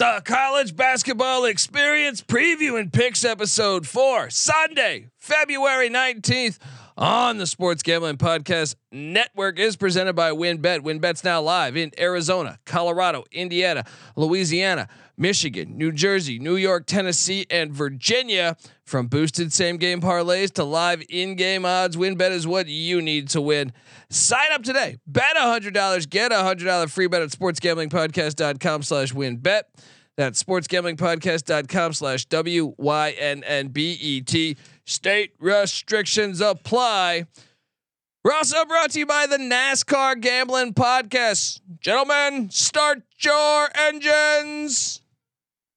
The college basketball experience preview and picks episode four, Sunday, February 19th on the Sports Gambling Podcast Network is presented by WynnBET. WynnBET's now live in Arizona, Colorado, Indiana, Louisiana, Michigan, New Jersey, New York, Tennessee, and Virginia. From boosted same game parlays to live in game odds, WynnBET is what you need to win. Sign up today. Bet $100, get a $100 free bet at sportsgamblingpodcast.com slash wynnbet. That's sportsgamblingpodcast.com slash W-Y-N-N-B-E-T. State restrictions apply. We're also brought to you by the NASCAR Gambling Podcast. Gentlemen, start your engines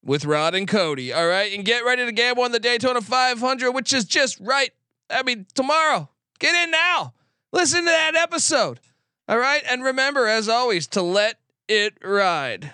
with Rod and Cody. All right. And get ready to gamble on the Daytona 500, which is just right. I mean, tomorrow. Get in now. Listen to that episode. All right. And remember, as always, to let it ride.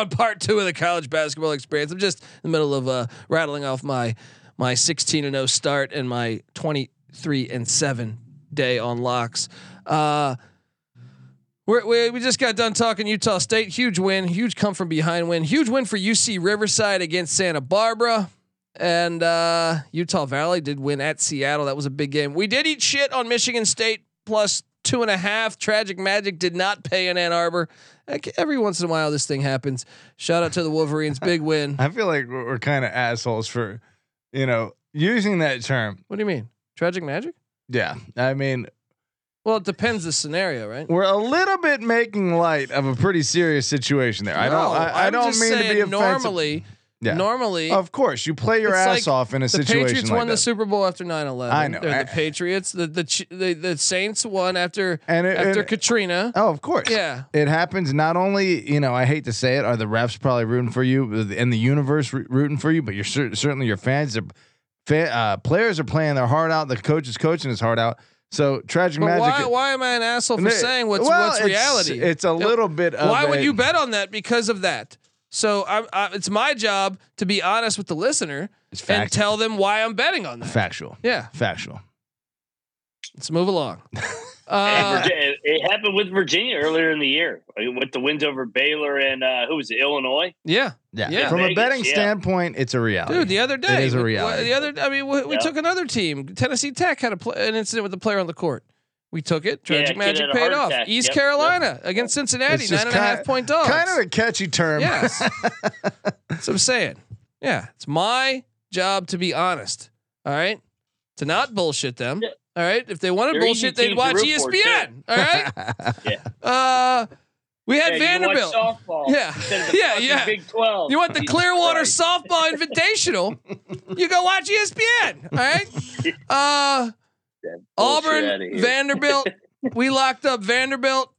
On part two of the college basketball experience. I'm just in the middle of uh, rattling off my my 16 and 0 start and my 23 and 7 day on locks. Uh, we we just got done talking Utah State. Huge win, huge come from behind win, huge win for UC Riverside against Santa Barbara. And uh, Utah Valley did win at Seattle. That was a big game. We did eat shit on Michigan State plus two and a half. Tragic Magic did not pay in Ann Arbor. Every once in a while, this thing happens. Shout out to the Wolverines, big win. I feel like we're, we're kind of assholes for, you know, using that term. What do you mean? Tragic Magic? Yeah, I mean, Well, it depends the scenario, right? we're a little bit making light of a pretty serious situation there. I don't. I, I don't mean to be offensive. normally. Yeah. Normally, Of course, you play your ass like off in a the situation The Patriots like won that. the Super Bowl after 9/11. I know. They're I- the Patriots. The, the the the Saints won after and it, after and- Katrina. oh, of course. Yeah. It happens. Not only, you know, I hate to say it, are the refs probably rooting for you and the universe rooting for you, but you're cer- certainly your fans are. Uh, players are playing their heart out. The coach is coaching his heart out. So tragic But magic. why, why am I an asshole for saying what's well, what's reality? It's a little bit. Of why would you bet on that because of that? So I'm, I, it's my job to be honest with the listener It's and fact- tell them why I'm betting on that. factual? Yeah, Factual. let's move along. Uh, Virginia, it happened with Virginia earlier in the year with the wins over Baylor and uh, who was it, Illinois. yeah, Yeah. Yeah. From a Vegas, betting yeah. standpoint, it's a reality. dude. The other day, It is a w- reality. The other, I mean, we, we Yeah. took another team. Tennessee Tech had a pl- an incident with a player on the court. We took it. Yeah, Tragic kid magic had paid off. attack. East Yep, Carolina against Cincinnati, It's nine just and a half point dogs. Kind of a catchy term. Yes. That's what I'm saying. Yeah. It's my job to be honest. All right. To not bullshit them. Yeah. All right. If they wanted They're bullshit, they'd watch ESPN. All right. Yeah. Uh we had Yeah, you Vanderbilt. softball Yeah. of the Yeah, yeah. Big Twelve. You want the Jesus Clearwater Christ. softball invitational? You go watch ESPN. All right. Uh That bullshit Auburn. Vanderbilt. we locked up Vanderbilt.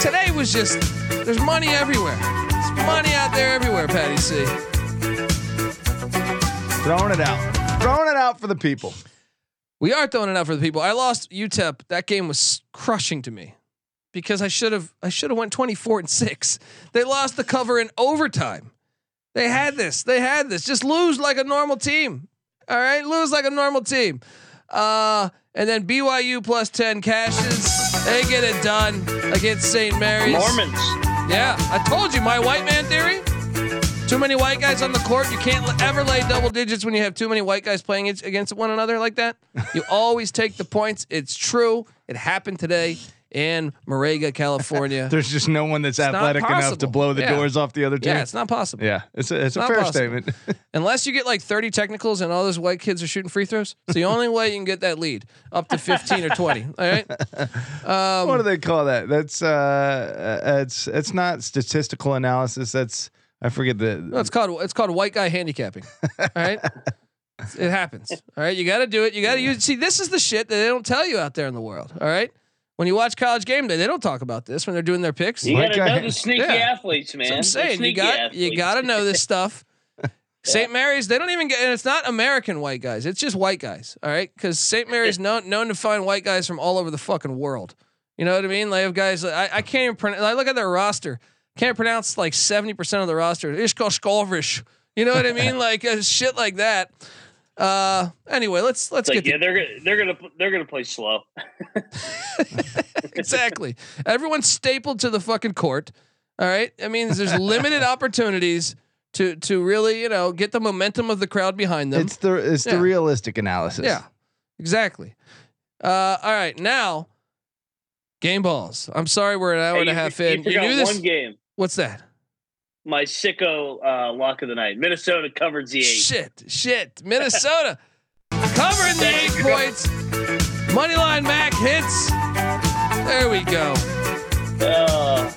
Today was just there's money everywhere. There's money out there everywhere, Patty C. Throwing it out. Throwing it out for the people. We are throwing it out for the people. I lost UTEP. That game was crushing to me because I should have I should have went 24 and 6. They lost the cover in overtime. They had this. They had this. Just lose like a normal team. All right? Lose like a normal team. Uh and then BYU plus 10 cashes. They get it done against St. Mary's. Mormons. Yeah, I told you my white man theory. Too many white guys on the court. You can't ever lay double digits when you have too many white guys playing against one another like that. You always take the points. It's true. It happened today in Moraga, California. There's just no one that's not athletic enough to blow the Yeah. doors off the other team. yeah, it's not possible. Yeah, it's a it's a fair possible. statement. Unless you get like 30 technicals and all those white kids are shooting free throws. It's the only way you can get that lead up to 15 or 20. All right. Um, what do they call that? That's uh, uh, it's it's not statistical analysis. That's I forget the. No, it's called it's called white guy handicapping. All right. It happens. All right. You got to do it. You got to use. See, this is the shit that they don't tell you out there in the world. All right. When you watch College Game Day, they don't talk about this when they're doing their picks. You Like gotta I- know the sneaky Yeah. athletes, man. That's I'm saying. You sneaky got you got to know this stuff. St. Mary's, they don't even get, and it's not American white guys. It's just white guys. All right, because St. Mary's known known to find white guys from all over the fucking world. You know what I mean? They have guys. I, I can't even pronounce. I look at their roster. Can't pronounce like seventy percent of the roster. Ishko Skolvish. You know what I mean? Like uh, shit like that. Uh, anyway, let's let's like, get yeah, they're gonna they're gonna they're gonna play slow. exactly. Everyone's stapled to the fucking court. All right. I mean, there's limited opportunities to to really, you know, get the momentum of the crowd behind them. It's the it's Yeah. the realistic analysis. yeah, exactly. Uh, all right, now game balls. I'm sorry, we're an hour Hey, and a half for- in. You You forgot knew this. one game. What's that? My sicko uh, lock of the night. Minnesota covered the eight. Shit, shit. Minnesota covering the eight points. Moneyline Mac hits. There we go. Uh,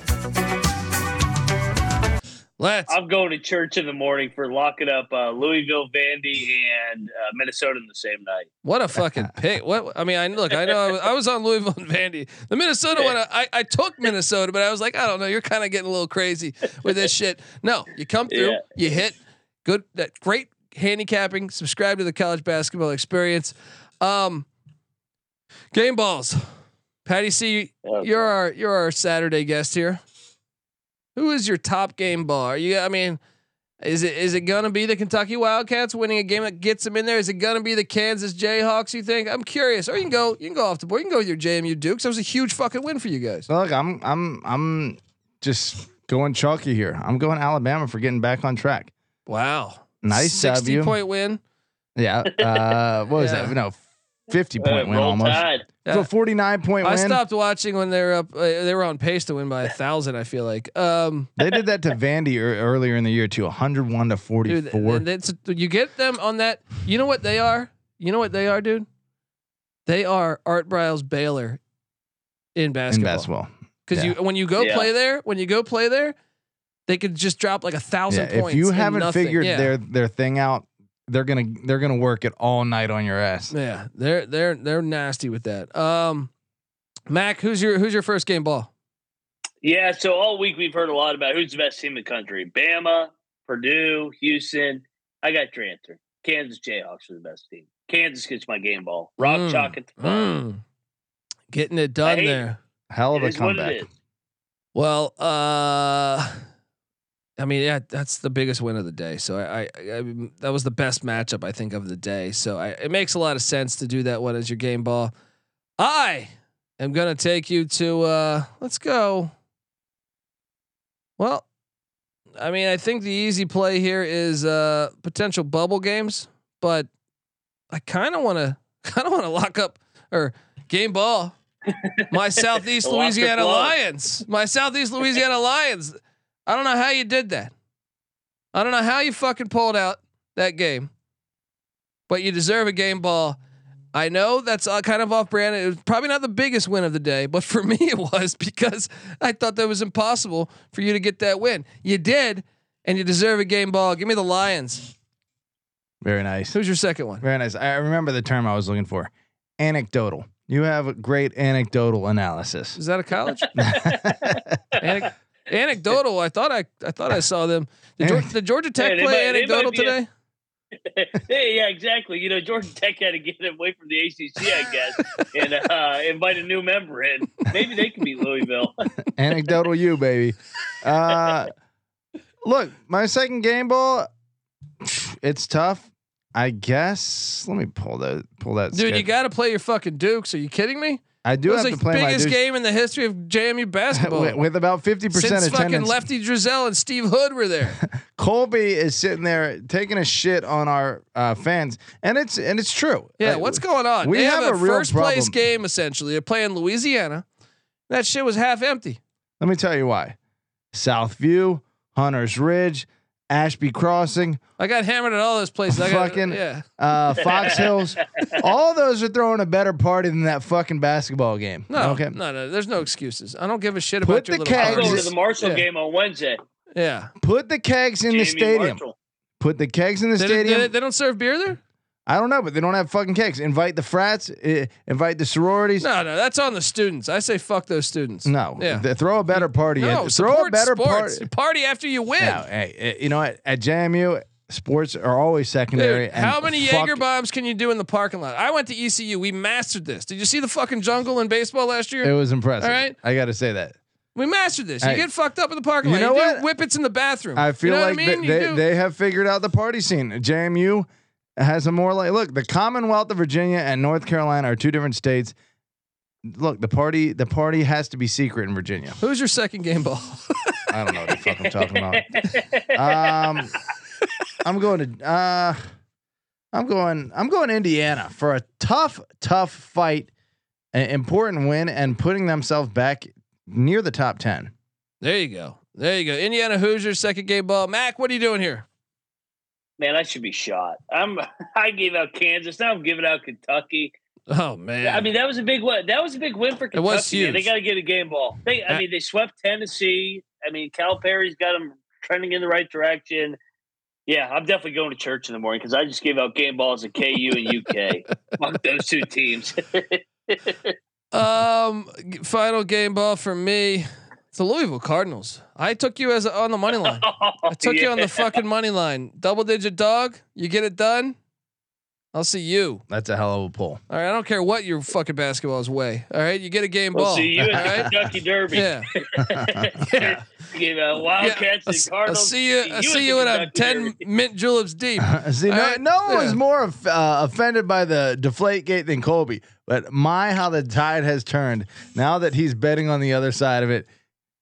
Let's. I'm going to church in the morning for locking up uh, Louisville, Vandy, and uh, Minnesota in the same night. What a fucking pick! What I mean, I look, I know I was, I was on Louisville and Vandy. The Minnesota one, I, I took Minnesota, but I was like, I don't know, you're kind of getting a little crazy with this shit. No, you come through, Yeah. you hit, good, that great handicapping. Subscribe to the college basketball experience. Um, game balls, Patty C, Okay. you're our you're our Saturday guest here. Who is your top game bar? You? I mean. Is it is it gonna be the Kentucky Wildcats winning a game that gets them in there? Is it gonna be the Kansas Jayhawks? You think? I'm curious. Or you can go you can go off the board. You can go with your JMU Dukes. That was a huge fucking win for you guys. Look, I'm I'm I'm just going chalky here. I'm going Alabama for getting back on track. Wow, Nice sixty W. point win. Yeah. Uh, what was Yeah. that? No, fifty Uh, point win almost. Tide. Yeah. forty nine point I win. stopped watching when they were up. Uh, they were on pace to win by a thousand. I feel like. Um, They did that to Vandy ear- earlier in the year too. 101 to dude, 44. and it's, you get them on that. You know what they are? You know what they are, dude? They are Art Briles Baylor in in basketball. basketball. Because Yeah. you when you go Yeah. play there, when you go play there, they could just drop like a Yeah, thousand points. if you haven't nothing. figured yeah. their their thing out, they're gonna they're gonna work it all night on your ass. yeah, they're they're they're nasty with that. Um, Mac, who's your who's your first game ball? Yeah, so all week we've heard a lot about who's the best team in the country. Bama, Purdue, Houston. I got your answer. Kansas Jayhawks are the best team. Kansas gets my game ball. Rock Mm, chalk at the front. Mm. Getting it done hate- there. Hell of It a comeback. Well, uh, I mean, yeah, that's the biggest win of the day. So I, I, I that was the best matchup I think of the day. So I, it makes a lot of sense to do that one as your game ball. I am gonna take you to. uh Let's go. Well, I mean, I think the easy play here is uh potential bubble games, but I kind of want to, kind of want to lock up or game ball my Southeast Louisiana. Lions. My Southeast Louisiana Lions. I don't know how you did that. I don't know how you fucking pulled out that game, but you deserve a game ball. I know that's uh, kind of off brand. It was probably not the biggest win of the day, but for me it was because I thought that was impossible for you to get that win. You did, and you deserve a game ball. Give me the Lions. Very nice. Who's your second one? Very nice. I remember the term I was looking for. Anecdotal. You have a great anecdotal analysis. Is that a college? Anec- anecdotal. I thought I I thought I saw them. Did, Geor- did Georgia Tech Yeah, play might- anecdotal be a- today? hey, yeah, exactly. You know, Georgia Tech had to get away from the ACC, I guess, and uh, invite a new member in. Maybe they can beat Louisville. anecdotal you, baby. Uh, look, my second game ball, it's tough. I guess. Let me pull that. Pull that. Dude, you got to play your fucking Dukes. Are you kidding me? I do It was have the to play my biggest game in the history of JMU basketball. with, with about fifty percent Since fucking. Lefty Driesell and Steve Hood were there. Colby is sitting there taking a shit on our uh, fans, and it's and it's true. Yeah, Uh, what's going on? we have have, a a, real first place game essentially. They're playing Louisiana. That shit was half empty. Let me tell you why. Southview, Hunters Ridge, Ashby Crossing, I got hammered at all those places. I got, Fucking- yeah. uh, Fox Hills, all those are throwing a better party than that fucking basketball game. No, okay. no, no. There's no excuses. I don't give a shit Put about your the little I'm kegs- going to the Marshall Yeah. game on Wednesday. Yeah. Put the kegs in the stadium. Marshall. Put the kegs in the They, they- stadium. they- they don't serve beer there? I don't know, but they don't have fucking cakes. Invite the frats. Uh, invite the sororities. No, no, that's on the students. I say fuck those students. No, Yeah. th- throw a better party. No, in. Throw a better sports. party. Party after you win. No, hey, eh, you know what? At JMU, sports are always secondary. Dude, and how many fuck- Jaeger bombs can you do in the parking lot? I went to ECU. We mastered this. Did you see the fucking jungle in baseball last year? It was impressive. All right. I got to say that. we mastered this. You Hey, get fucked up in the parking you lot. know you what? whippets in the bathroom. I feel you know like I mean? they, they, do- they have figured out the party scene. JMU has a more like look. The Commonwealth of Virginia and North Carolina are two different states. Look, the party the party has to be secret in Virginia. Who's your second game ball? I don't know what the fuck I'm talking about. Um, I'm going to. Uh, I'm going. I'm going Indiana for a tough, tough fight, an important win, and putting themselves back near the top ten. there you go. There you go. Indiana Hoosiers second game ball. Mac, what are you doing here? Man, I should be shot. I'm. I gave out Kansas. Now I'm giving out Kentucky. Oh man. I mean, that was a big win. That was a big win for Kentucky. It was man. They got to get a game ball. They, I mean, they swept Tennessee. I mean, Calipari's got them trending in the right direction. Yeah, I'm definitely going to church in the morning because I just gave out game balls at KU and UK. Fuck those two teams. Um, final game ball for me. It's the Louisville Cardinals. I took you as a, on the money line. I took you on the fucking money line. Double digit dog. You get it done. I'll see you. That's a hell of a pull. All right. I don't care what your fucking basketballs weigh. All right. You get a game We'll ball. see you all at the right? Kentucky Derby. Yeah. yeah. Gave out Yeah, Wildcats I'll, and s- I'll Cardinals. see you. I at see you when I'm ten Derby. mint juleps deep. See, no, right? no one was Yeah. more of- uh, offended by the deflate gate than Colby. But my, how the tide has turned now that he's betting on the other side of it.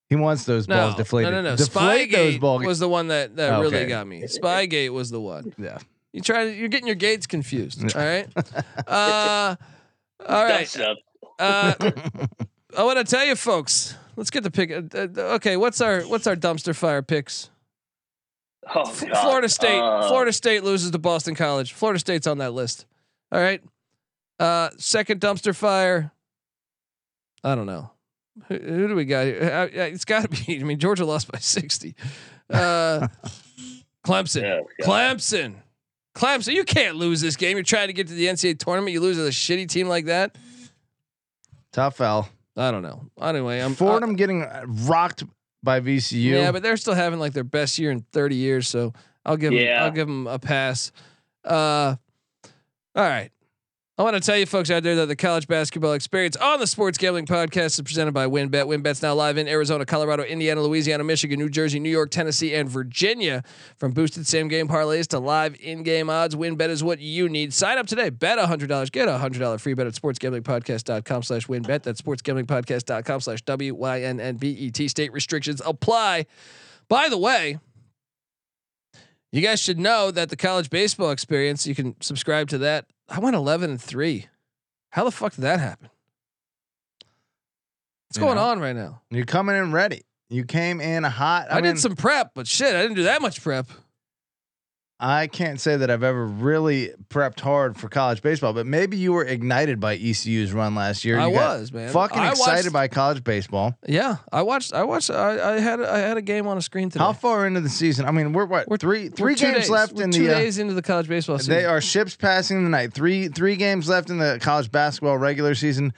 He wants those No, balls deflated. no, no, no. Deflate those Spygate balls. was the one that that really got me. Spygate was the one. yeah. You try. You're getting your gates confused. All right. Uh, all right. Uh, I want to tell you, folks. Let's get the pick. Uh, uh, okay, what's our what's our dumpster fire picks? Oh, F- Florida State. Uh, Florida State loses to Boston College. Florida State's on that list. All right. Uh, second dumpster fire. I don't know. Who, who do we got here? Uh, uh, It's got to be. I mean, Georgia lost by sixty. Uh, Clemson. Yeah, God. Clemson. Clemson. You can't lose this game. You're trying to get to the NCAA tournament. You lose to a shitty team like that. Tough i don't know. Anyway, I'm Fordham getting uh, rocked by VCU. Yeah, but they're still having like their best year in 30 years, so I'll give 'em- Yeah. I'll give them a pass. Uh, all right. I want to tell you folks out there that the college basketball experience on the Sports Gambling Podcast is presented by WynnBET. WynnBET's now live in Arizona, Colorado, Indiana, Louisiana, Michigan, New Jersey, New York, Tennessee, and Virginia. From boosted same game parlays to live in game odds, WynnBET is what you need. Sign up today. Bet $100. Get a $100 free bet at sportsgamblingpodcast.com slash wynnbet. That's sportsgamblingpodcast.com slash W-Y-N-N-B-E-T. State restrictions apply. By the way, you guys should know that the college baseball experience, you can subscribe to that. I went 11 and 3. How the fuck did that happen? What's You going know? on right now? You're coming in ready. You came in hot. I, I, mean, did some prep, but shit, I didn't do that much prep. I can't say that I've ever really prepped hard for college baseball, but maybe you were ignited by ECU's run last year. I You got was, man. fucking I excited watched- by college baseball. Yeah, I watched. I watched. I, I had. I had a game on a screen today. How far into the season? I mean, we're what We're- 3 We're 3 games days- left we're in two the. uh, days into the college baseball season. they are ships passing the night. Three three games left in the college basketball regular season.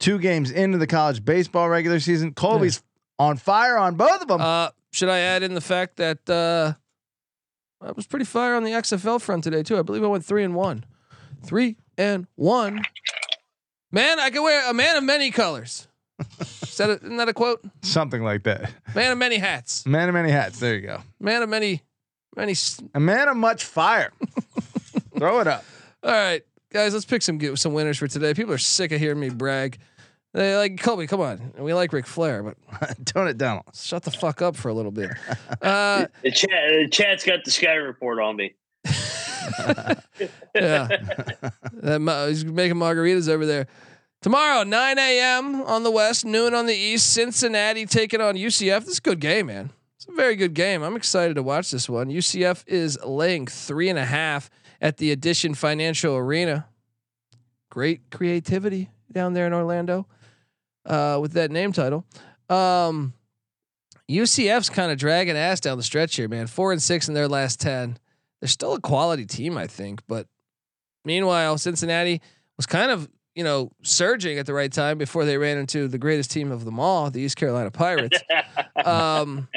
Two games into the college baseball regular season. Colby's on fire on both of them. Uh, should I add in the fact that uh, I was pretty fire on the XFL front today too? I believe I went three and one, three and one. Man, I can wear a man of many colors. Is that a, isn't that a quote? Something like that. Man of many hats. Man of many hats. There you go. Man of many, many. A man of much fire. Throw it up. All right, guys, let's pick some some winners for today. People are sick of hearing me brag. They like Colby. Come on, we like Ric Flair, but Tone it down. shut the fuck up for a little bit. Uh, The chat, the chat's got the Sky report on me. yeah. That he's making margaritas over there. Tomorrow, 9 a.m. on the West, noon on the East. Cincinnati taking on UCF. This is a good game, man. It's a very good game. I'm excited to watch this one. UCF is laying three and a half at the Addition Financial Arena. Great creativity down there in Orlando uh, with that name title. Um, UCF's kind of dragging ass down the stretch here, man. Four and six in their last ten. They're still a quality team, I think. But meanwhile, Cincinnati was kind of you know surging at the right time before they ran into the greatest team of them all, the East Carolina Pirates. Um,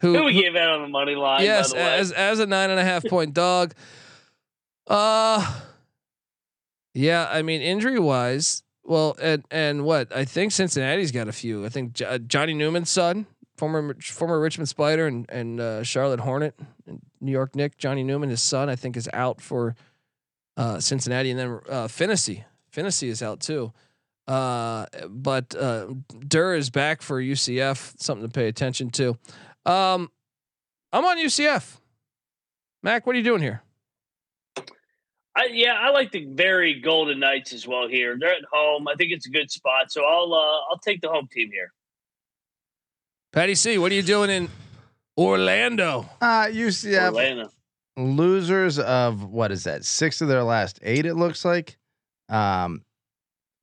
who, Who we who- gave out on the money line? yes, by the way? as as a nine and a half point dog. Uh yeah, I mean injury wise, well, and and what I think Cincinnati's got a few. I think J- uh, Johnny Newman's son, former former Richmond Spider and and uh, Charlotte Hornet, and New York Nick, Johnny Newman, his son, I think is out for uh, Cincinnati, and then uh, Finney, Finney is out too. Uh, but uh, Durr is back for UCF, something to pay attention to. Um, I'm on UCF. Mac, what are you doing here? I, yeah, I like the very Golden Knights as well here. They're at home. I think it's a good spot, so I'll uh, I'll take the home team here. Patty C, what are you doing in Orlando? Uh, UCF Atlanta. losers of what is that? Six of their last eight. It looks like. Um,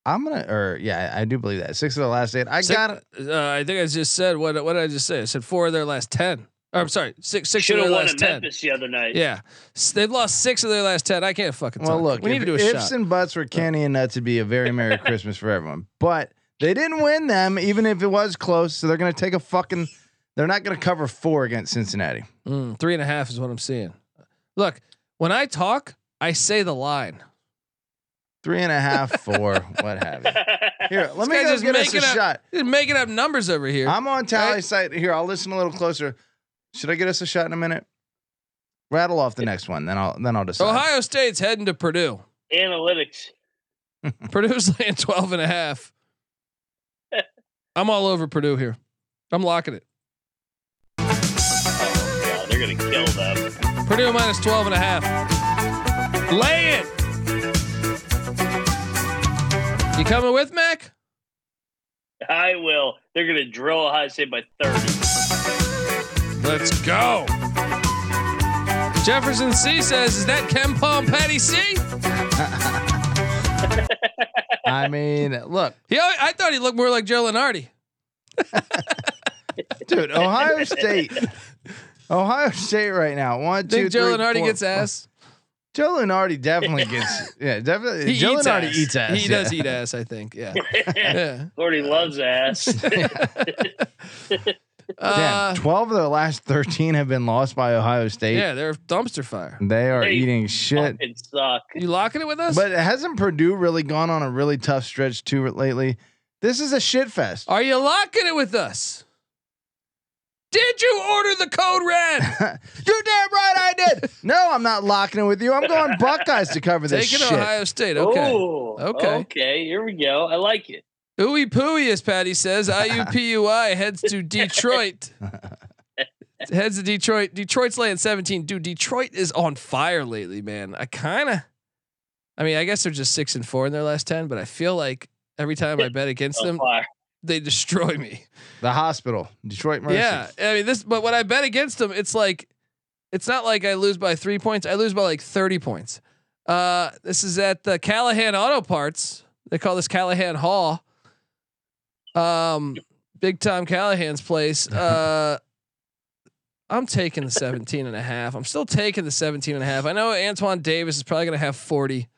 I'm gonna, or yeah, I do believe that six of the last eight. I Six- got it. Uh, I think I just said what? What did I just say? I said four of their last ten. Or, I'm sorry, six six of Should their have won last at ten. Memphis the other night. Yeah, S- they've lost six of their last ten. I can't fucking. Well, talk. look, we need if, to do a ifs shot. and buts were candy and nuts, it'd be a very merry Christmas for everyone. But they didn't win them, even if it was close. So they're gonna take a fucking. They're not gonna cover four against Cincinnati. Mm, three and a half is what I'm seeing. Look, when I talk, I say the line. Three and a half, four, what have you. Here, let This me guy's go just get us a up- shot. He's making up numbers over here. I'm on tally Right? site. Here, I'll listen a little closer. Should I get us a shot in a minute? Rattle off the next one, then I'll then I'll decide. Ohio State's heading to Purdue. Analytics. Purdue's laying 12 and a half. I'm all over Purdue here. I'm locking it. Oh, God, they're gonna kill them. Purdue minus 12 and a half. Lay it. You coming with, Mac? I will. They're gonna drill Ohio State by thirty. Let's go. Jefferson C says, is that KenPom Patty C? I mean, look, He, I thought he looked more like Joe Lunardi. dude, Ohio State, Ohio State right now. One, two, Think Joe three, Lunardi four, gets five. ass? Joe Lunardi definitely gets. Yeah, definitely. He Joe eats Lunardi ass. eats ass. He yeah. does eat ass, I think. Yeah. yeah. Lordy loves ass. Uh, Damn, twelve of their last thirteen have been lost by Ohio State. yeah, they're dumpster fire. They are Hey, eating shit. Fucking suck. You locking it with us? But hasn't Purdue really gone on a really tough stretch too lately? This is a shit fest. Are you locking it with us? Did you order the code red? You're damn right I did. No, I'm not locking it with you. I'm going Buckeyes to cover this Taking shit. Ohio State. Okay. Ooh, Okay. Okay. Here we go. I like it. Ooey pooey, as Patty says. IUPUI heads to Detroit. heads to Detroit. Detroit's laying 17. Dude, Detroit is on fire lately, man. I kind of, I mean, I guess they're just six and four in their last 10, but I feel like every time I bet against them, they destroy me. The hospital, Detroit Mercy. Yeah, I mean this, but when I bet against them, it's like, it's not like I lose by three points. I lose by like thirty points. Uh, this is at the Callahan Auto Parts. They call this Calihan Hall. Um, big time Callahan's place. Uh, I'm taking the 17 and a half. I'm still taking the 17 and a half. I know Antoine Davis is probably going to have 40.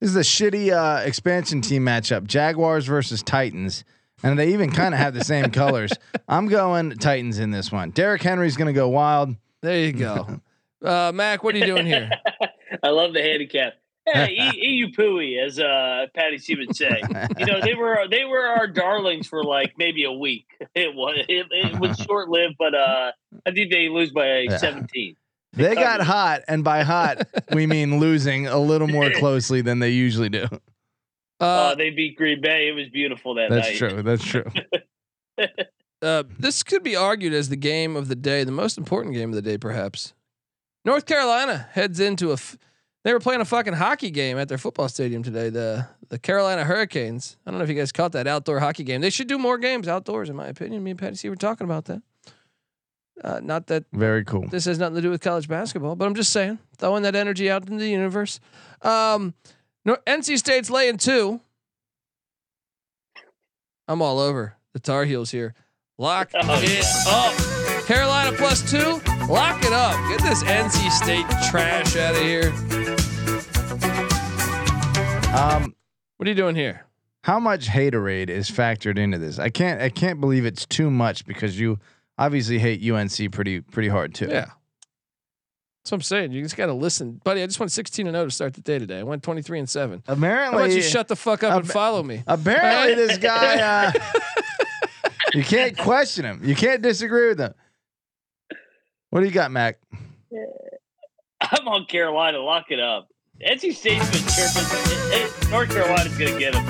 This is a shitty uh, expansion team matchup: Jaguars versus Titans, and they even kind of have the same colors. I'm going Titans in this one. Derrick Henry's going to go wild. There you go. Uh, Mac, what are you doing here? I love the handicap. Hey, e- EU pooey, as uh, Patty C would say. You know, they were they were our darlings for like maybe a week. It was it, it was short lived, but uh, I think they lose by Yeah. seventeen. They got covered. hot, and by hot we mean losing a little more closely than they usually do. Uh, Uh, they beat Green Bay. It was beautiful that night. That's night. true. That's true. uh, this could be argued as the game of the day, the most important game of the day, perhaps. North Carolina heads into a. F- they were playing a fucking hockey game at their football stadium today. The the Carolina Hurricanes. I don't know if you guys caught that outdoor hockey game. They should do more games outdoors, in my opinion. Me and Patty C were talking about that. Uh, not that Very cool. this has nothing to do with college basketball, but I'm just saying, throwing that energy out into the universe. Um, no, NC State's laying two. I'm all over the Tar Heels here. Lock Oh, it up. Carolina plus two. Lock it up. Get this NC State trash out of here. Um, What are you doing here? how much haterade is factored into this? I can't. I can't believe it's too much because you obviously hate UNC pretty pretty hard too. Yeah. That's what I'm saying. You just got to listen, buddy. I just went 16 and 0 to start the day today. I went 23 and seven. How Apparently, about you shut the fuck up and follow me? apparently this guy. Uh, you can't question him. You can't disagree with him. What do you got, Mac? I'm on Carolina. Lock it up. NC State's been chirping. North Carolina's gonna get them.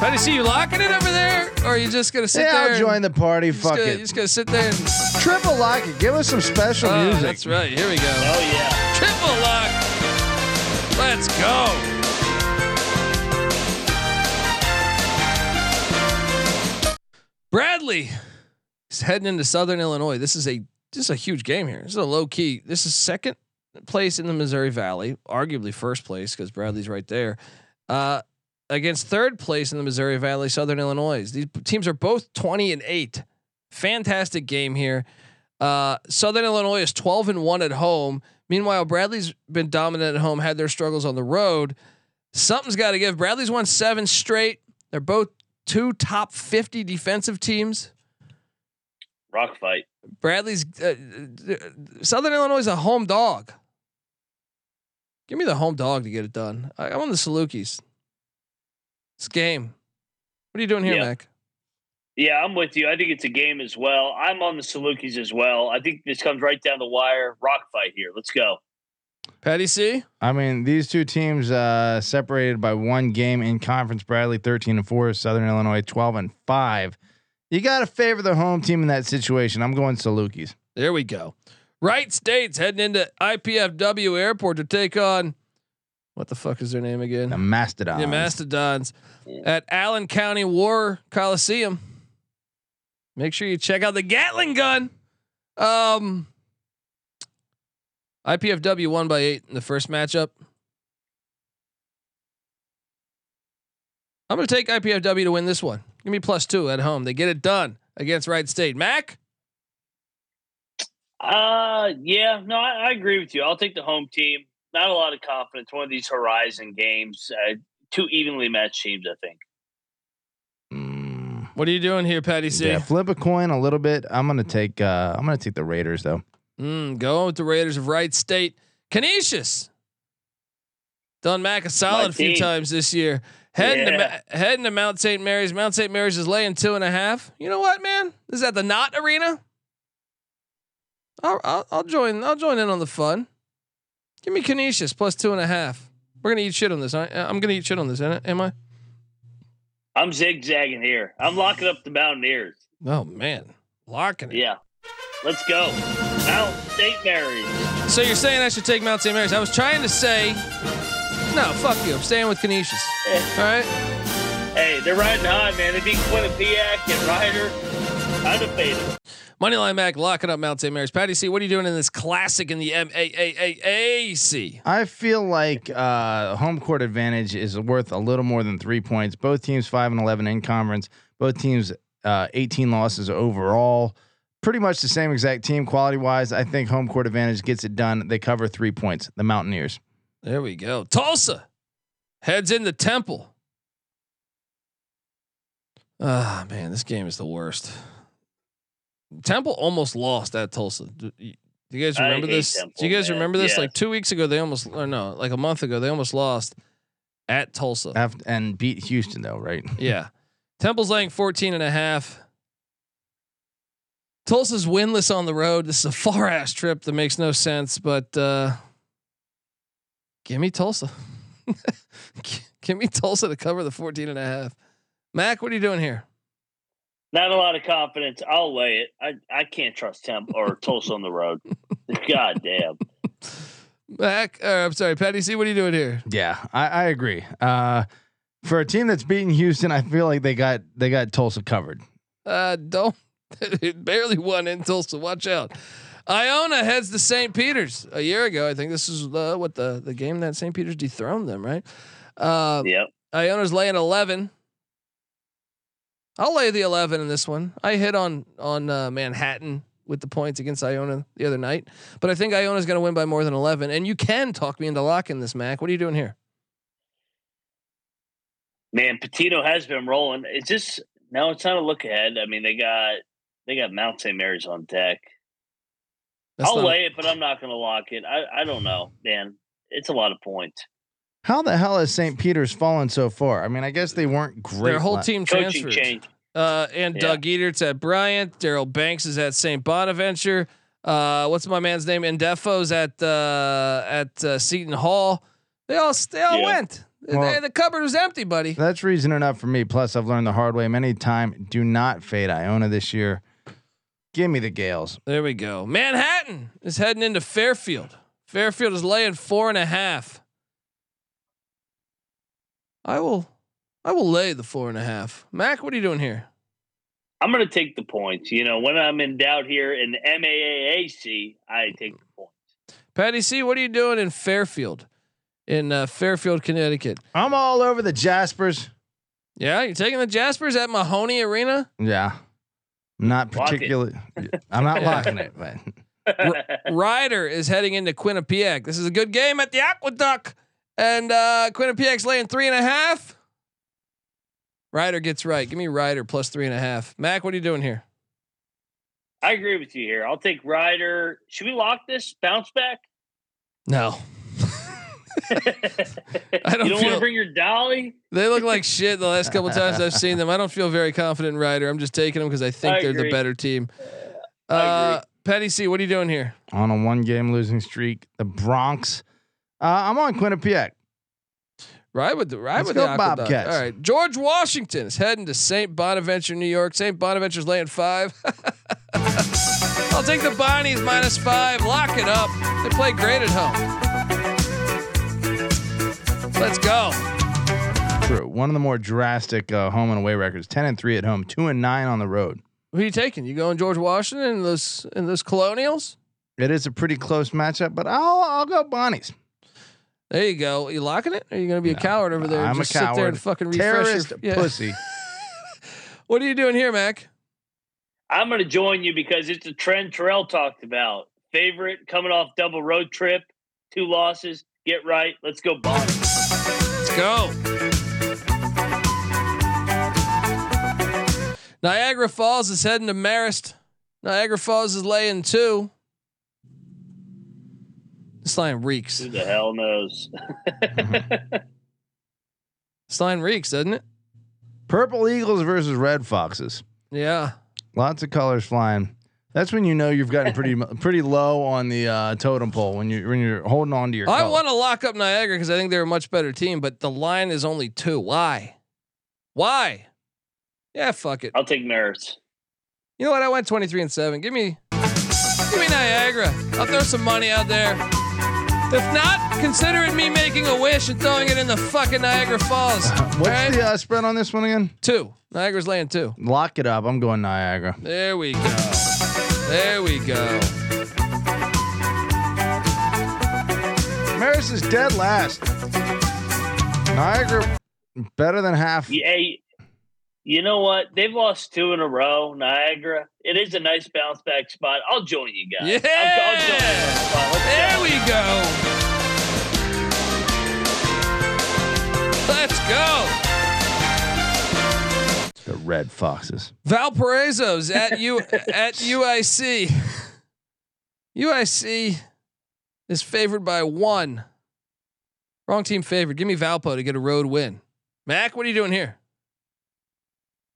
How do you see you locking it over there, or are you just gonna sit yeah, there? I'll join the party. Fuck gonna, it. You're just gonna sit there and. Triple lock it. Give us some special Oh, music. that's right. Here we go. Oh yeah. Triple lock. Let's go. Bradley is heading into Southern Illinois. This is a this is a huge game here. This is a low key. This is second place in the Missouri Valley, arguably first place because Bradley's right there. Uh, against third place in the Missouri Valley, Southern Illinois. These teams are both twenty and eight. Fantastic game here. Uh, Southern Illinois is 12 and 1 at home. Meanwhile, Bradley's been dominant at home, had their struggles on the road. Something's got to give. Bradley's won seven straight. They're both two top 50 defensive teams. Rock fight. Bradley's uh, uh, Southern Illinois is a home dog. Give me the home dog to get it done. I, I'm on the Salukis. It's game. What are you doing here, Yeah. Mac? Yeah, I'm with you. I think it's a game as well. I'm on the Salukis as well. I think this comes right down the wire. Rock fight here. Let's go. Patty C. I mean, these two teams uh, separated by one game in conference. Bradley thirteen and four, Southern Illinois twelve and five. You got to favor the home team in that situation. I'm going Salukis. There we go. Wright State's heading into IPFW Airport to take on what the fuck is their name again? The Mastodons. The Mastodons at Allen County War Coliseum. Make sure you check out the Gatling gun. Um, IPFW won by eight in the first matchup. I'm going to take IPFW to win this one. Give me plus two at home. They get it done against Wright State. Mac? Uh, yeah, no, I, I agree with you. I'll take the home team. Not a lot of confidence. One of these Horizon games, uh, two evenly matched teams, I think. Mm, What are you doing here, Patty C? yeah, flip a coin a little bit. I'm gonna take. Uh, I'm gonna take the Raiders though. Mm, going with the Raiders of Wright State. Canisius. Done Mac a solid My a few team. times this year. Heading to Yeah. Ma- heading to Mount St. Mary's. Mount St. Mary's is laying two and a half. You know what, man? This is at the Knott Arena. I'll, I'll, I'll join. I'll join in on the fun. Give me Canisius plus two and a half. We're gonna eat shit on this. aren't- uh, I'm gonna eat shit on this. Am I? I'm zigzagging here. I'm locking up the Mountaineers. Oh man, locking it. Yeah. Let's go. Mount St. Mary's. So you're saying I should take Mount St. Mary's? I was trying to say, no, fuck you. I'm staying with Canisius. All right. Hey, they're riding high, man. They beat Quinnipiac and Rider. Undefeated. Moneyline Mac locking up Mount St. Mary's. Patty C, what are you doing in this classic in the MAAC? I feel like uh, home court advantage is worth a little more than three points. Both teams five and eleven in conference. Both teams uh, 18 losses overall. Pretty much the same exact team quality wise. I think home court advantage gets it done. They cover three points. The Mountaineers. There we go. Tulsa heads into Temple. Ah, man, this game is the worst. Temple almost lost at Tulsa. Do you do you guys remember this? Temple, do you guys man. remember this? Like two weeks ago, they almost, or no, like a month ago, they almost lost at Tulsa. Af- and beat Houston though, right? Yeah. Temple's laying 14 and a half. Tulsa's winless on the road. This is a far ass trip that makes no sense, but uh give me Tulsa. give me Tulsa to cover the 14 and a half. Mac, what are you doing here? Not a lot of confidence. I'll lay it. I, I can't trust Temp or Tulsa on the road. God damn. Mac, uh, I'm sorry, Patty C, what are you doing here? Yeah, I, I agree. Uh, for a team that's beaten Houston, I feel like they got they got Tulsa covered. Uh don't barely won in Tulsa. Watch out. Iona heads to St. Peter's a year ago. I think this is uh, what the the game that St. Peter's dethroned them, right? Uh, Yep. Iona's laying 11. I'll lay the 11 in this one. I hit on on uh, Manhattan with the points against Iona the other night, but I think Iona's going to win by more than 11. And you can talk me into locking this, Mac. What are you doing here? Man, Pitino has been rolling. It's just now it's time to look ahead. I mean, they got they got Mount St. Mary's on deck. That's I'll lay it, but I'm not going to lock it. I I don't know, man. It's a lot of points. How the hell has St. Peter's fallen so far? I mean, I guess they weren't great. Their whole la- team transferred. change. Uh, and Yeah. Doug Edert's at Bryant. Daryl Banks is at St. Bonaventure. Uh, what's my man's name? Ndefo's at uh, at uh, Seton Hall. They all they all Yeah. went. They- Well- the cupboard was empty, buddy. That's reason enough for me. Plus, I've learned the hard way many times. Do not fade Iona this year. Give me the Gaels. There we go. Manhattan is heading into Fairfield. Fairfield is laying four and a half. I will, I will lay the four and a half. Mac, what are you doing here? I'm going to take the points. You know, when I'm in doubt here in the MAAC, I take the points. Patty C, what are you doing in Fairfield, in uh, Fairfield, Connecticut? I'm all over the Jaspers. Yeah, you're taking the Jaspers at Mahoney Arena. Yeah. I'm not Lock particularly. I'm not locking it, but Rider is heading into Quinnipiac. This is a good game at the Aqueduct, and uh, Quinnipiac's laying three and a half. Rider gets right. Give me Rider plus three and a half. Mac, what are you doing here? I agree with you here. I'll take Rider. Should we lock this? Bounce back? No. I don't you don't want to bring your dolly? They look like shit the last couple times I've seen them. I don't feel very confident in Rider. I'm just taking them because I think I they're the better team. I Uh, agree. Patty C, what are you doing here? on a one game losing streak, the Broncs. Uh, I'm on Quinnipiac. Ride with the ride Let's with the Bobcats. All right, George Washington is heading to St. Bonaventure, New York. St. Bonaventure's laying five. I'll take the Bonnies minus five. Lock it up. They play great at home. Let's go. True. One of the more drastic uh, home and away records 10 and 3 at home, 2 and 9 on the road. Who are you taking? You going George Washington and those and those Colonials? It is a pretty close matchup, but I'll I'll go Bonnies. There you go. you locking it? Or are you going to be a coward over there? I'm a just sit there and coward. fucking refresh Terrorist your, yeah. pussy. What are you doing here, Mac? I'm going to join you because it's a trend Terrell talked about. Favorite coming off double road trip, two losses. Get right. Let's go, Bonnie. Let's go. Niagara Falls is heading to Marist. Niagara Falls is laying two. This line reeks. Who the hell knows? This line reeks, doesn't it? Purple Eagles versus Red Foxes. Yeah. Lots of colors flying. That's when you know you've gotten pretty pretty low on the uh, totem pole when you when you're holding on to your. I color. want to lock up Niagara because I think they're a much better team, but the line is only two. Why? Why? Yeah, fuck it. I'll take Marist. You know what? I went 23 and 7. Give me give me Niagara. I'll throw some money out there. If not, consider it me making a wish and throwing it in the fucking Niagara Falls. What's Alright? the uh, spread on this one again? two? Niagara's laying two. Lock it up. I'm going Niagara. There we go. There we go. Marist is dead last. Niagara better than half. Yeah, you know what? They've lost two in a row. Niagara. It is a nice bounce back spot. I'll join you guys. Yeah. I'll, I'll join you on the spot. Let's There go. we go. Let's go. The Red Foxes. Valparaiso's at U at UIC. UIC is favored by one. Wrong team favored. Give me Valpo to get a road win. Mac, what are you doing here?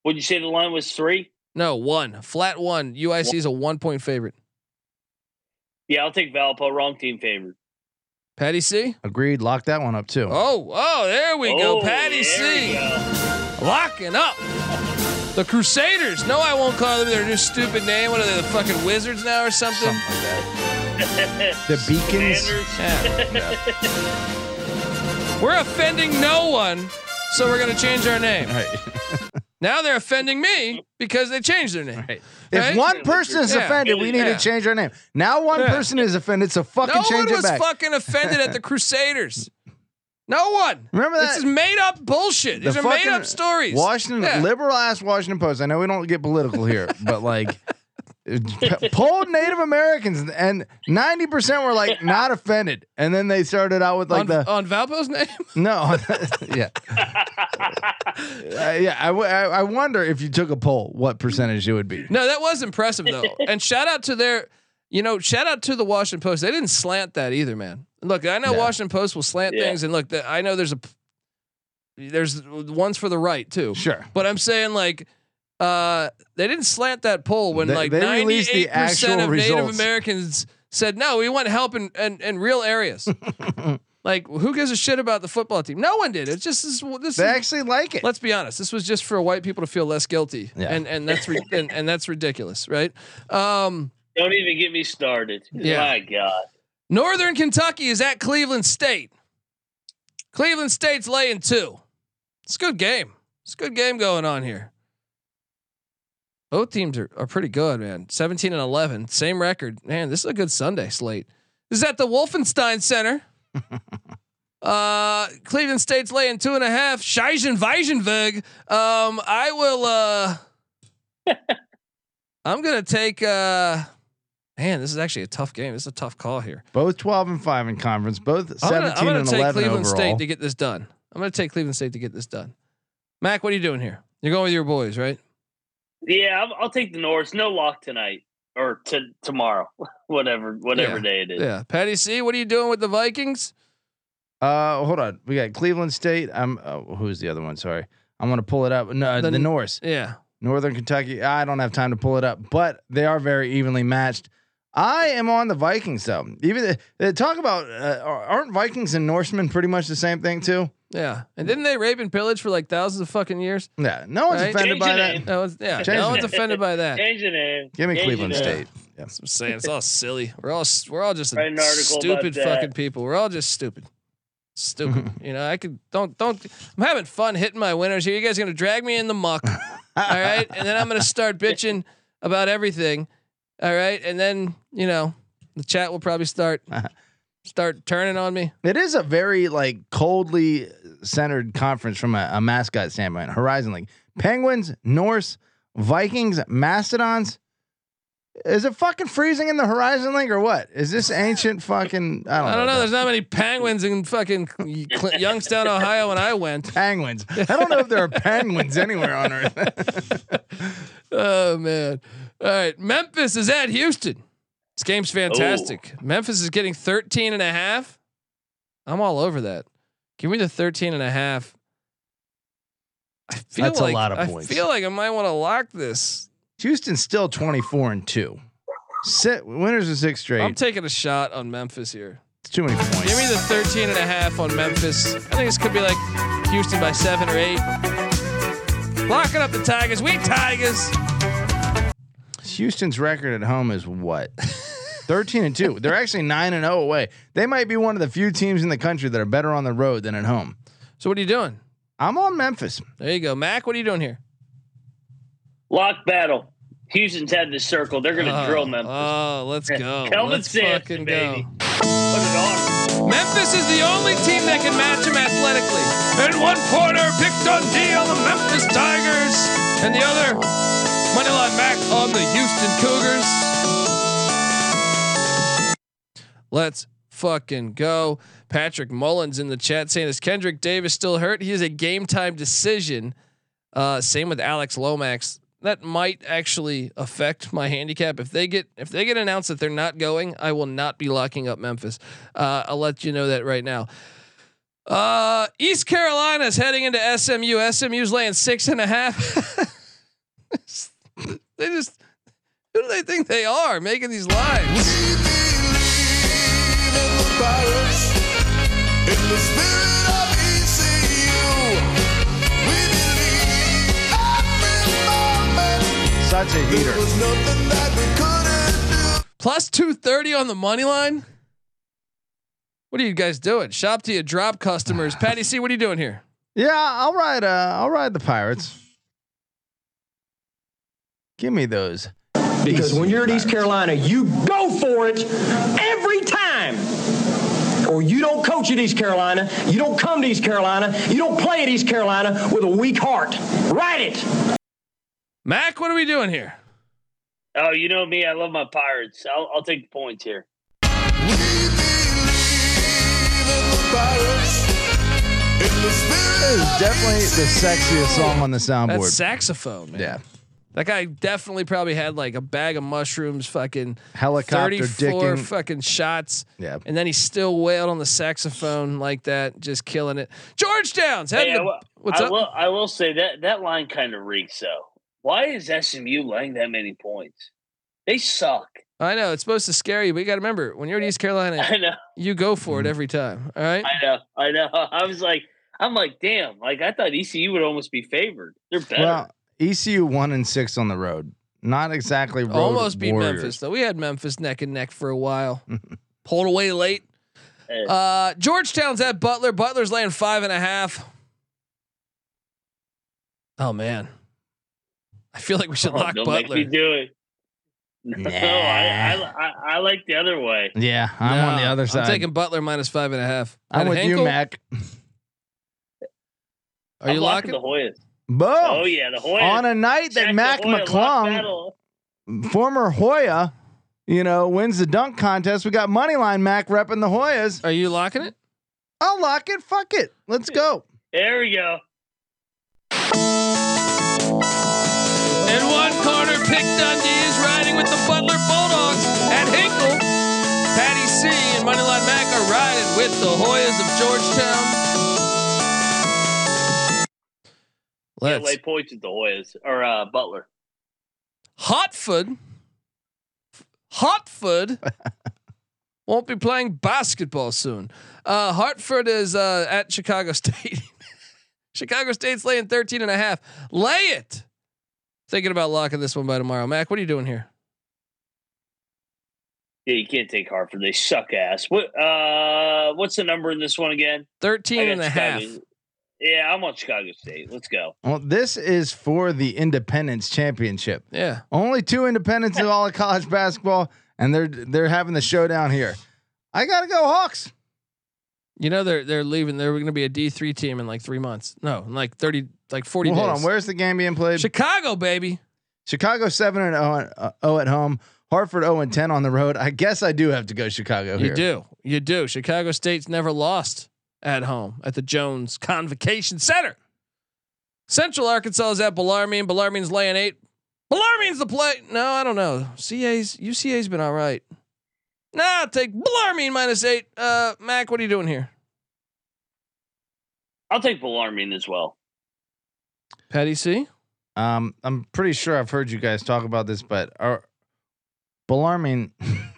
Would you say the line was three? No, one. Flat one. UIC is a one point favorite. Yeah, I'll take Valpo. Wrong team favored. Patty C? Agreed. Lock that one up too. Oh, oh, there we go. Oh, Patty C. go. Locking up. The Crusaders. No, I won't call them their new stupid name. What are they, the fucking Wizards now or something? Something like that. The Beacons. Commanders. Yeah. We're offending no one, so we're gonna change our name. Right. Now they're offending me because they changed their name. Right. If Right? one person is Yeah. offended, we need Yeah. to change our name. Now one Yeah. person is offended, so fucking No change one was fucking offended at the Crusaders. No one. Remember This that? is made up bullshit. These The are made up stories. Washington Yeah. liberal ass Washington Post. I know we don't get political here, but like p- polled Native Americans and ninety percent were like not offended, and then they started out with like on, the on Valpo's name. no, yeah, Uh, yeah. I, w- I I wonder if you took a poll, what percentage it would be. No, that was impressive though. and shout out to their, you know, shout out to the Washington Post. They didn't slant that either, man. Look, I know Yeah. Washington Post will slant Yeah. things, and look, the, I know there's a, there's ones for the right too. Sure. But I'm saying like, uh, they didn't slant that poll when They- like they released the 98 percent actual of Native. Americans said no, we want help in in, in real areas. like, who gives a shit about the football team? No one did. It's just this. this They is- actually like it. Let's be honest. This was just for white people to feel less guilty, Yeah. and and that's re- and, and that's ridiculous, right? Um, Don't even get me started. Yeah. My God. Northern Kentucky is at Cleveland State. Cleveland State's laying two. It's a good game. It's a good game going on here. Both teams are, are pretty good, man. 17 and 11, same record. Man, this is a good Sunday slate. This is at the Wolfenstein Center. uh, Cleveland State's laying two and a half. Scheisen Weisenberg. Um, I will. Uh, I'm gonna take. Uh, man, this is actually a tough game. This is a tough call here. both twelve and five in conference, both I'm gonna, seventeen I'm gonna and take eleven Cleveland overall. State to get this done. I'm gonna take Cleveland State to get this done. Mac, what are you doing here? You're going with your boys, right? Yeah, I'll, I'll take the Norse. No lock tonight or to tomorrow, whatever whatever Yeah. day it is. Yeah. Patty C, what are you doing with the Vikings? Uh, hold on. We got Cleveland State. I'm. Oh, who's the other one? Sorry, I'm gonna pull it up. No, The- the, Norse, Yeah. Northern Kentucky. I don't have time to pull it up, but they are very evenly matched. I am on the Vikings though. Even the, they talk about uh, aren't Vikings and Norsemen pretty much the same thing too? Yeah. And didn't they rape and pillage for like thousands of fucking years? Yeah, no one's Right. offended Change by that. No one's, yeah. Change No it. one's offended by that. Change the name. Give me Change Cleveland the name. State. Yeah. I'm saying it's all silly. We're all we're all just Write an article about stupid fucking people. We're all just stupid. Stupid. you know, I could don't don't I'm having fun hitting my winners here. You guys are gonna drag me in the muck. all right. And then I'm gonna start bitching about everything. All right. And then, you know, the chat will probably start uh-huh. start turning on me. It is a very like coldly centered conference from a, a mascot standpoint. Horizon League, Penguins, Norse, Vikings, Mastodons. Is it fucking freezing in the Horizon League or what? Is this ancient fucking? I don't, I don't know. know. There's not many penguins in fucking Youngstown, Ohio when I went. penguins. I don't know if there are penguins anywhere on Earth. Oh man. All right. Memphis is at Houston. This game's fantastic. Memphis is getting 13 and a half. I'm all over that. Give me the 13 and a half. I feel That's a lot of I points. feel like I might want to lock this. Houston's still twenty four and two. Sit winners of six straight. I'm taking a shot on Memphis here. it's too many points. Give me the 13 and a half on Memphis. I think this could be like Houston by seven or eight. Locking up the Tigers. We Tigers. Houston's record at home is what? 13 and 2. They're actually 9 and 0 away. They might be one of the few teams in the country that are better on the road than at home. So what are you doing? I'm on Memphis. There you go. Mac, what are you doing here? Lock battle. Houston's had this circle. They're gonna oh, drill Memphis. Oh, let's go. Kelvin let's Sampson, fucking baby. go. Put it on. Memphis is the only team that can match him athletically. And one corner picked on D on the Memphis Tigers, and the other moneyline Mac on the Houston Cougars. Let's fucking go. Patrick Mullins in the chat saying, "Is Kendric Davis still hurt? He is a game time decision." Uh, same with Alex Lomax. That might actually affect my handicap if they get if they get announced that they're not going. I will not be locking up Memphis. Uh, I'll let you know that right now. Uh, East Carolina is heading into SMU. SMU's laying six and a half. they just who do they think they are making these lines? Such a heater. Plus 230 on the money line. What are you guys doing? Shop to you drop customers. Patty C, what are you doing here? Yeah, I'll ride uh I'll ride the Pirates. Give me those. Because when you're at East Carolina, you go for it every time. or you don't coach at East Carolina, you don't come to East Carolina, you don't play at East Carolina with a weak heart. Write it. Mac, what are we doing here? Oh, you know me. I love my Pirates. I'll, I'll take the points here. It is definitely the sexiest song on the That's soundboard. saxophone, man. Yeah. That guy definitely probably had like a bag of mushrooms, fucking Helicopter 34 dicking. fucking shots. Yeah. And then he still wailed on the saxophone like that, just killing it. Georgetown's heading Hey, I, to- will- what's I up? Will, I will say that that line kind of reeks though. Why is SMU laying that many points? They suck. I know it's supposed to scare you, but you got to remember when you're in East Carolina, I know. you go for it Mm-hmm. every time. All right. I know. I know. I was like, I'm like, damn. Like I thought ECU would almost be favored. They're better. Well, ECU one and six on the road. Not exactly road Almost beat warriors. Memphis though. We had Memphis neck and neck for a while. Pulled away late. Eh, Uh, Georgetown's at Butler. Butler's laying five and a half. Oh man, I feel like we should oh, lock don't make Butler. me do it. No, Nah. I, I, I, I like the other way. Yeah, I'm on the other side. I'm taking Butler minus five and a half. I'm At with you, Mac. Are you I'm locking? the Hoyas? Boom. Oh yeah, the Hoyas. On a night that Jack Mac Hoya McClung, former Hoya, you know, wins the dunk contest. We got Moneyline Mac repping the Hoyas. Are you locking it? I'll lock it. Fuck it. Let's go. There we go. In one corner, Pick Dundee is riding with the Butler Bulldogs at Hinkle. Patty C and Moneyline Mac are riding with the Hoyas of Georgetown. Let's lay points at the Hoyas or uh, Butler. Hotford. Hotford won't be playing basketball soon. Uh, Hartford is uh, at Chicago State. Chicago State's laying 13 and a half. Lay it. Thinking about locking this one by tomorrow. Mac, what are you doing here? Yeah, you can't take Hartford. They suck ass. What? Uh, what's the number in this one again? 13 and a half. Chicago. Yeah, I'm on Chicago State. Let's go. Well, this is for the Independence Championship. Yeah. Only two independents in all of college basketball, and they're they're having the showdown here. I gotta go Hawks. You know they're they're leaving. They're going to be a D three team in like three months. No, in like thirty, like forty Well, hold days. on. Where's the game being played? Chicago, baby. Chicago seven and 0 at- uh, 0 at home. Hartford 0 and 10 on the road. I guess I do have to go Chicago Here. You do, you do. Chicago State's never lost at home at the Jones Convocation Center. Central Arkansas is at Bellarmine. Bellarmine's laying eight. Bellarmine's the play. No, I don't know. CA's UCA's been all right. Nah, I'll take Bellarmine minus eight. Uh, Mac, what are you doing here? I'll take Bellarmine as well. Patty C. Um, I'm pretty sure I've heard you guys talk about this, but are Bellarmine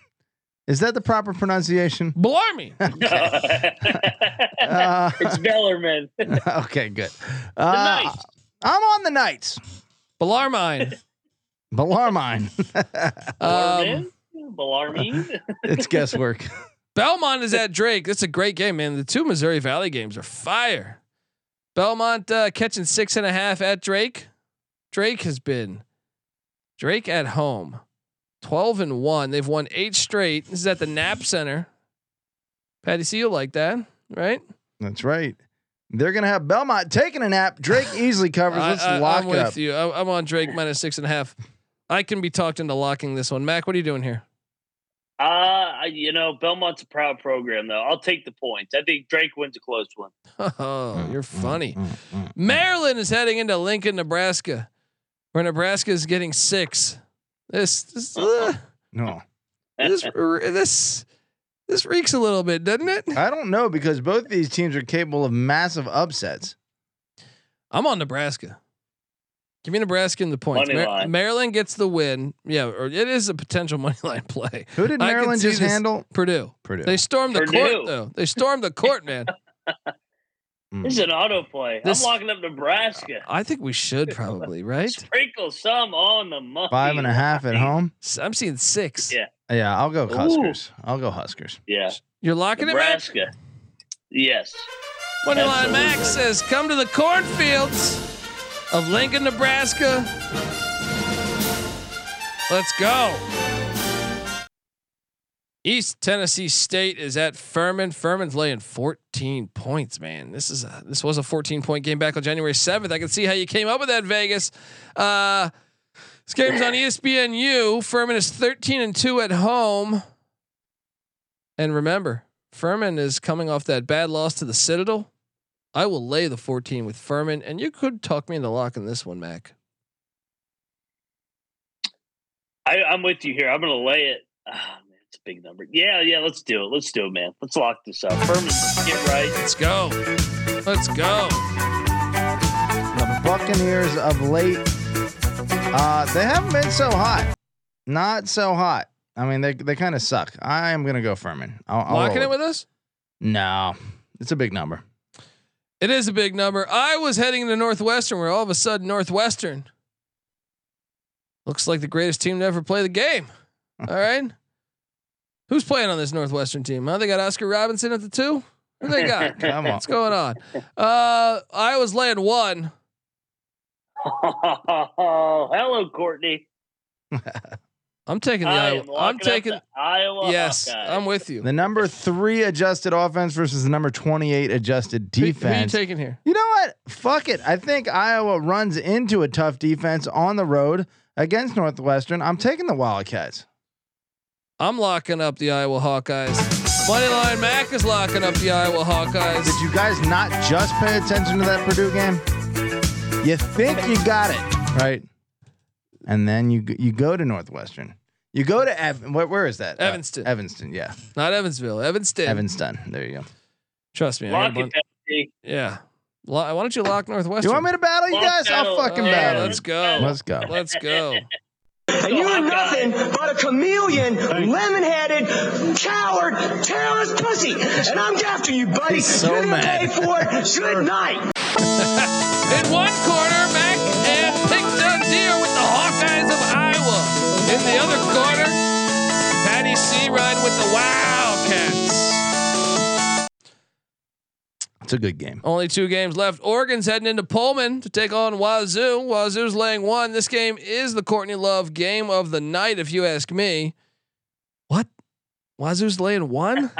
is that the proper pronunciation? Bellarmine. Uh, it's Bellarmine. okay, good. Uh, Knights. I'm on the Knights. Bellarmine. Bellarmine. Um, Bellarmine. Bellarmine. it's guesswork. Belmont is at Drake. That's a great game, man. The two Missouri Valley games are fire. Belmont uh, catching six and a half at Drake. Drake has been Drake at home, twelve and one. They've won eight straight. This is at the Knapp Center. Patty, Seal like that, right? That's right. They're gonna have Belmont taking a nap. Drake easily covers. Let's I, lock am with up. you. I, I'm on Drake minus six and a half. I can be talked into locking this one. Mac, what are you doing here? Uh, you know, Belmont's a proud program, though. I'll take the points. I think Drake wins a close one. Oh, you're funny. Mm, mm, mm. Maryland is heading into Lincoln, Nebraska, where Nebraska is getting six. This this uh, No, this this this reeks a little bit, doesn't it? I don't know because both these teams are capable of massive upsets. I'm on Nebraska. Give me Nebraska in the points. Money line. Maryland gets the win. Yeah, or it is a potential money line play. Who did Maryland just handle? Purdue. Purdue. They stormed the court though. They stormed the court, man. Mm. This is an auto play. This- I'm locking up Nebraska. I think we should probably, right? Sprinkle some on the money. Five and a half at home. I'm seeing six. Yeah. Yeah, I'll go Ooh. Huskers. I'll go Huskers. Yeah. You're locking it, Mac? Nebraska. Yes. Moneyline Max says, "Come to the cornfields of Lincoln, Nebraska. Let's go." East Tennessee State is at Furman. Furman's laying 14 points, man. This is a, this was a 14 point game back on January 7th. I can see how you came up with that Vegas. Uh, this game's on ESPNU. Furman is 13 and 2 at home. And remember, Furman is coming off that bad loss to the Citadel. I will lay the 14 with Furman, and you could talk me into locking this one, Mac. I, I'm with you here. I'm going to lay it. It's a big number. Yeah, yeah. Let's do it. Let's do it, man. Let's lock this up. Furman, get right. Let's go. Let's go. The Buccaneers of late, uh, they haven't been so hot. Not so hot. I mean, they they kind of suck. I am gonna go Furman. I'll, I'll Locking it with us? No, it's a big number. It is a big number. I was heading to Northwestern where all of a sudden Northwestern looks like the greatest team to ever play the game. All right. Who's playing on this Northwestern team? Huh? They got Oscar Robinson at the two? Who they got? Come on. What's going on? Uh I was laying one. Oh, hello, Courtney. I'm taking the I Iowa. I'm taking Iowa. Yes, Hawkeyes. I'm with you. The number three adjusted offense versus the number twenty-eight adjusted Who- Who, you defense. taking here? You know what? Fuck it. I think Iowa runs into a tough defense on the road against Northwestern. I'm taking the Wildcats. I'm locking up the Iowa Hawkeyes. Moneyline Mac is locking up the Iowa Hawkeyes. Did you guys not just pay attention to that Purdue game? You think you got it, right? And then you you go to Northwestern. You go to Ev- where, where is that? Uh, Evanston. Evanston, yeah. Not Evansville, Evanston. Evanston. There you go. Trust me. Lock got it, bunch- yeah. Lo- Why don't you lock Northwestern? You want me to battle you Lock guys? I'll fucking Oh, battle. let's go. Let's go. Let's go. And you're nothing but a chameleon, lemon-headed, coward, terrorist pussy. And I'm after you, buddy. He's so you're mad. pay for it. Good night. In one corner, Mac and Pick Deer with the Hawkeyes of Iowa. In the other corner, Patty C with the Wildcats. It's a good game. Only two games left. Oregon's heading into Pullman to take on Wazoo. Wazoo's laying one. This game is the Courtney Love game of the night, if you ask me. What? Wazoo's laying one?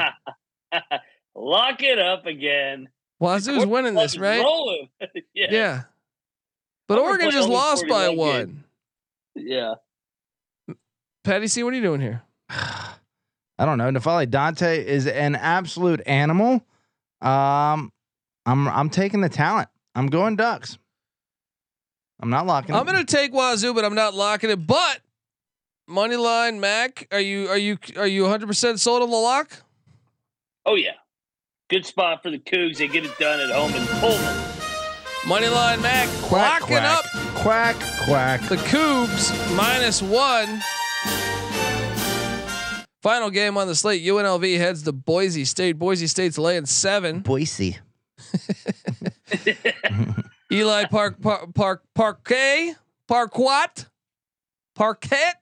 Lock it up again. Wazoo's winning this, right? Yeah. Yeah. But I'm Oregon just lost by 41 one. Yeah. Patty C, what are you doing here? I don't know. N'Faly Dante is an absolute animal. Um, I'm I'm taking the talent. I'm going Ducks. I'm not locking. I'm gonna take Wazoo, but I'm not locking it. But money line, Mac, are you are you are you 100 percent sold on the lock? Oh yeah. Good spot for the Cougs. They get it done at home in Pullman. Money line, Mac, quack locking quack, up quack quack. the Cougs minus one. Final game on the slate. UNLV heads to Boise State. Boise State's laying seven. Boise. Eli Park Park Park Parquet Parquat Parquet.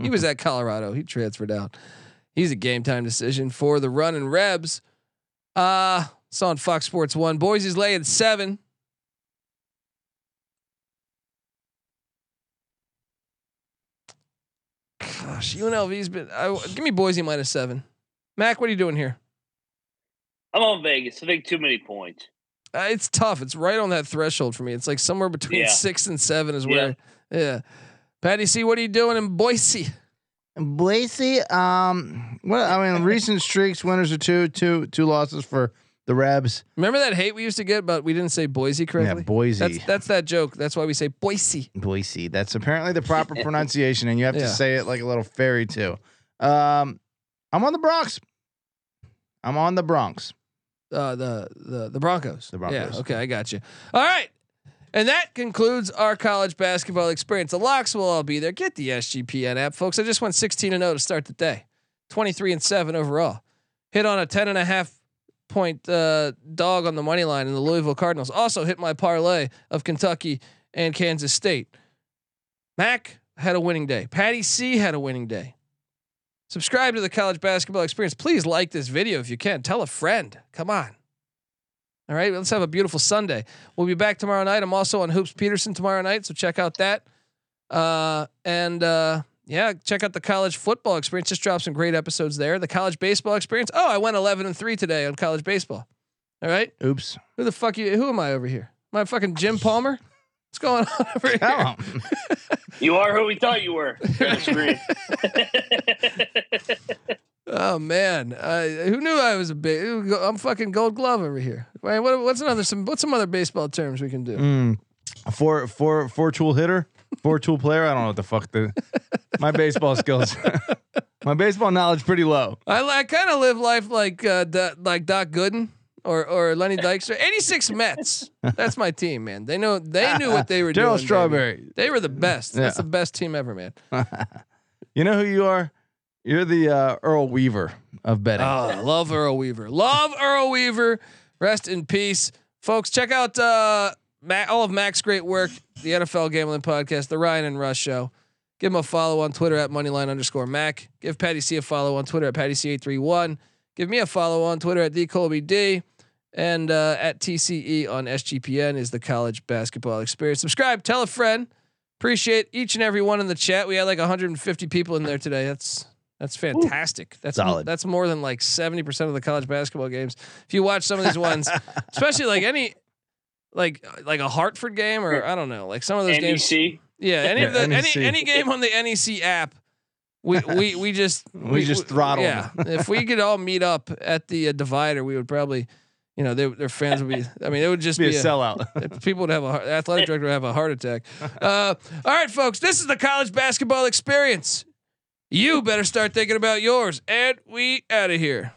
He was at Colorado. He transferred out. He's a game time decision for the run and Rebs. Uh it's on Fox Sports One. Boise's laying seven. Gosh, UNLV's been. Give me Boise minus seven. Mac, what are you doing here? I'm on Vegas. I think too many points. Uh, it's tough. It's right on that threshold for me. It's like somewhere between Yeah. six and seven is where. Yeah. yeah. Patty C, what are you doing in Boise? Boise. Um. Well, I mean, recent streaks. Winners are two, two, two losses for the Rebs. Remember that hate we used to get, but we didn't say Boise correctly. Yeah, Boise. That's that's that joke. That's why we say Boise. Boise. That's apparently the proper pronunciation, and you have Yeah. to say it like a little fairy too. Um, I'm on the Bronx. I'm on the Bronx. Uh, the the the Broncos. The Broncos. Yeah. Okay, I got you. All right. And that concludes our college basketball experience. The locks will all be there. Get the SGPN app, folks. I just went 16 and 0 to start the day. 23 and 7 overall. Hit on a 10 and a half point uh, dog on the money line in the Louisville Cardinals. Also hit my parlay of Kentucky and Kansas State. Mac had a winning day. Patty C had a winning day. Subscribe to the college basketball experience. Please like this video if you can. Tell a friend. Come on. All right, let's have a beautiful Sunday. We'll be back tomorrow night. I'm also on Hoops Peterson tomorrow night, so check out that. Uh, and uh, yeah, check out the college football experience. Just dropped some great episodes there. The college baseball experience. Oh, I went 11 and three today on college baseball. All right. Oops. Who the fuck you? Who am I over here? Am I fucking Jim Palmer? What's going on over here? Come on. You are who we thought you were. Share the screen. Oh man, uh, who knew I was a big? I'm fucking Gold Glove over here. Wait, what, what's another some? What's some other baseball terms we can do? Mm. Four four four tool hitter, four tool player. I don't know what the fuck the my baseball skills. my baseball knowledge pretty low. I, I kind of live life like uh, Do- like Doc Gooden or or Lenny Dykstra. 86 Mets. That's my team, man. They know they knew what they were doing. Darryl baby. Strawberry. They were the best. That's Yeah. the best team ever, man. You know who you are? You're the uh, Earl Weaver of betting. Oh, love Earl Weaver. Love Earl Weaver. Rest in peace, folks. Check out uh, all of Mac's great work, the NFL Gambling Podcast, the Ryan and Rush Show. Give him a follow on Twitter at moneyline underscore Mac. Give Patty C a follow on Twitter at Patty C eight three one. Give me a follow on Twitter at D Colby D. And uh, at TCE on SGPN is the college basketball experience. Subscribe, tell a friend. Appreciate each and every one in the chat. We had like 150 people in there today. That's that's fantastic. That's Solid. that's more than like 70% of the college basketball games. If you watch some of these ones, especially like any like like a Hartford game or I don't know, like some of those games. NEC. Yeah, any of the Yeah, any any game on the NEC app, we we we just We just throttle Yeah, if we could all meet up at the uh, divider, we would probably, you know, they, their fans would be. I mean, it would just be be, a a- sellout. people would have a heart- athletic director would have a heart attack. Uh, all right, folks, this is the college basketball experience. You better start thinking about yours, and we out of here.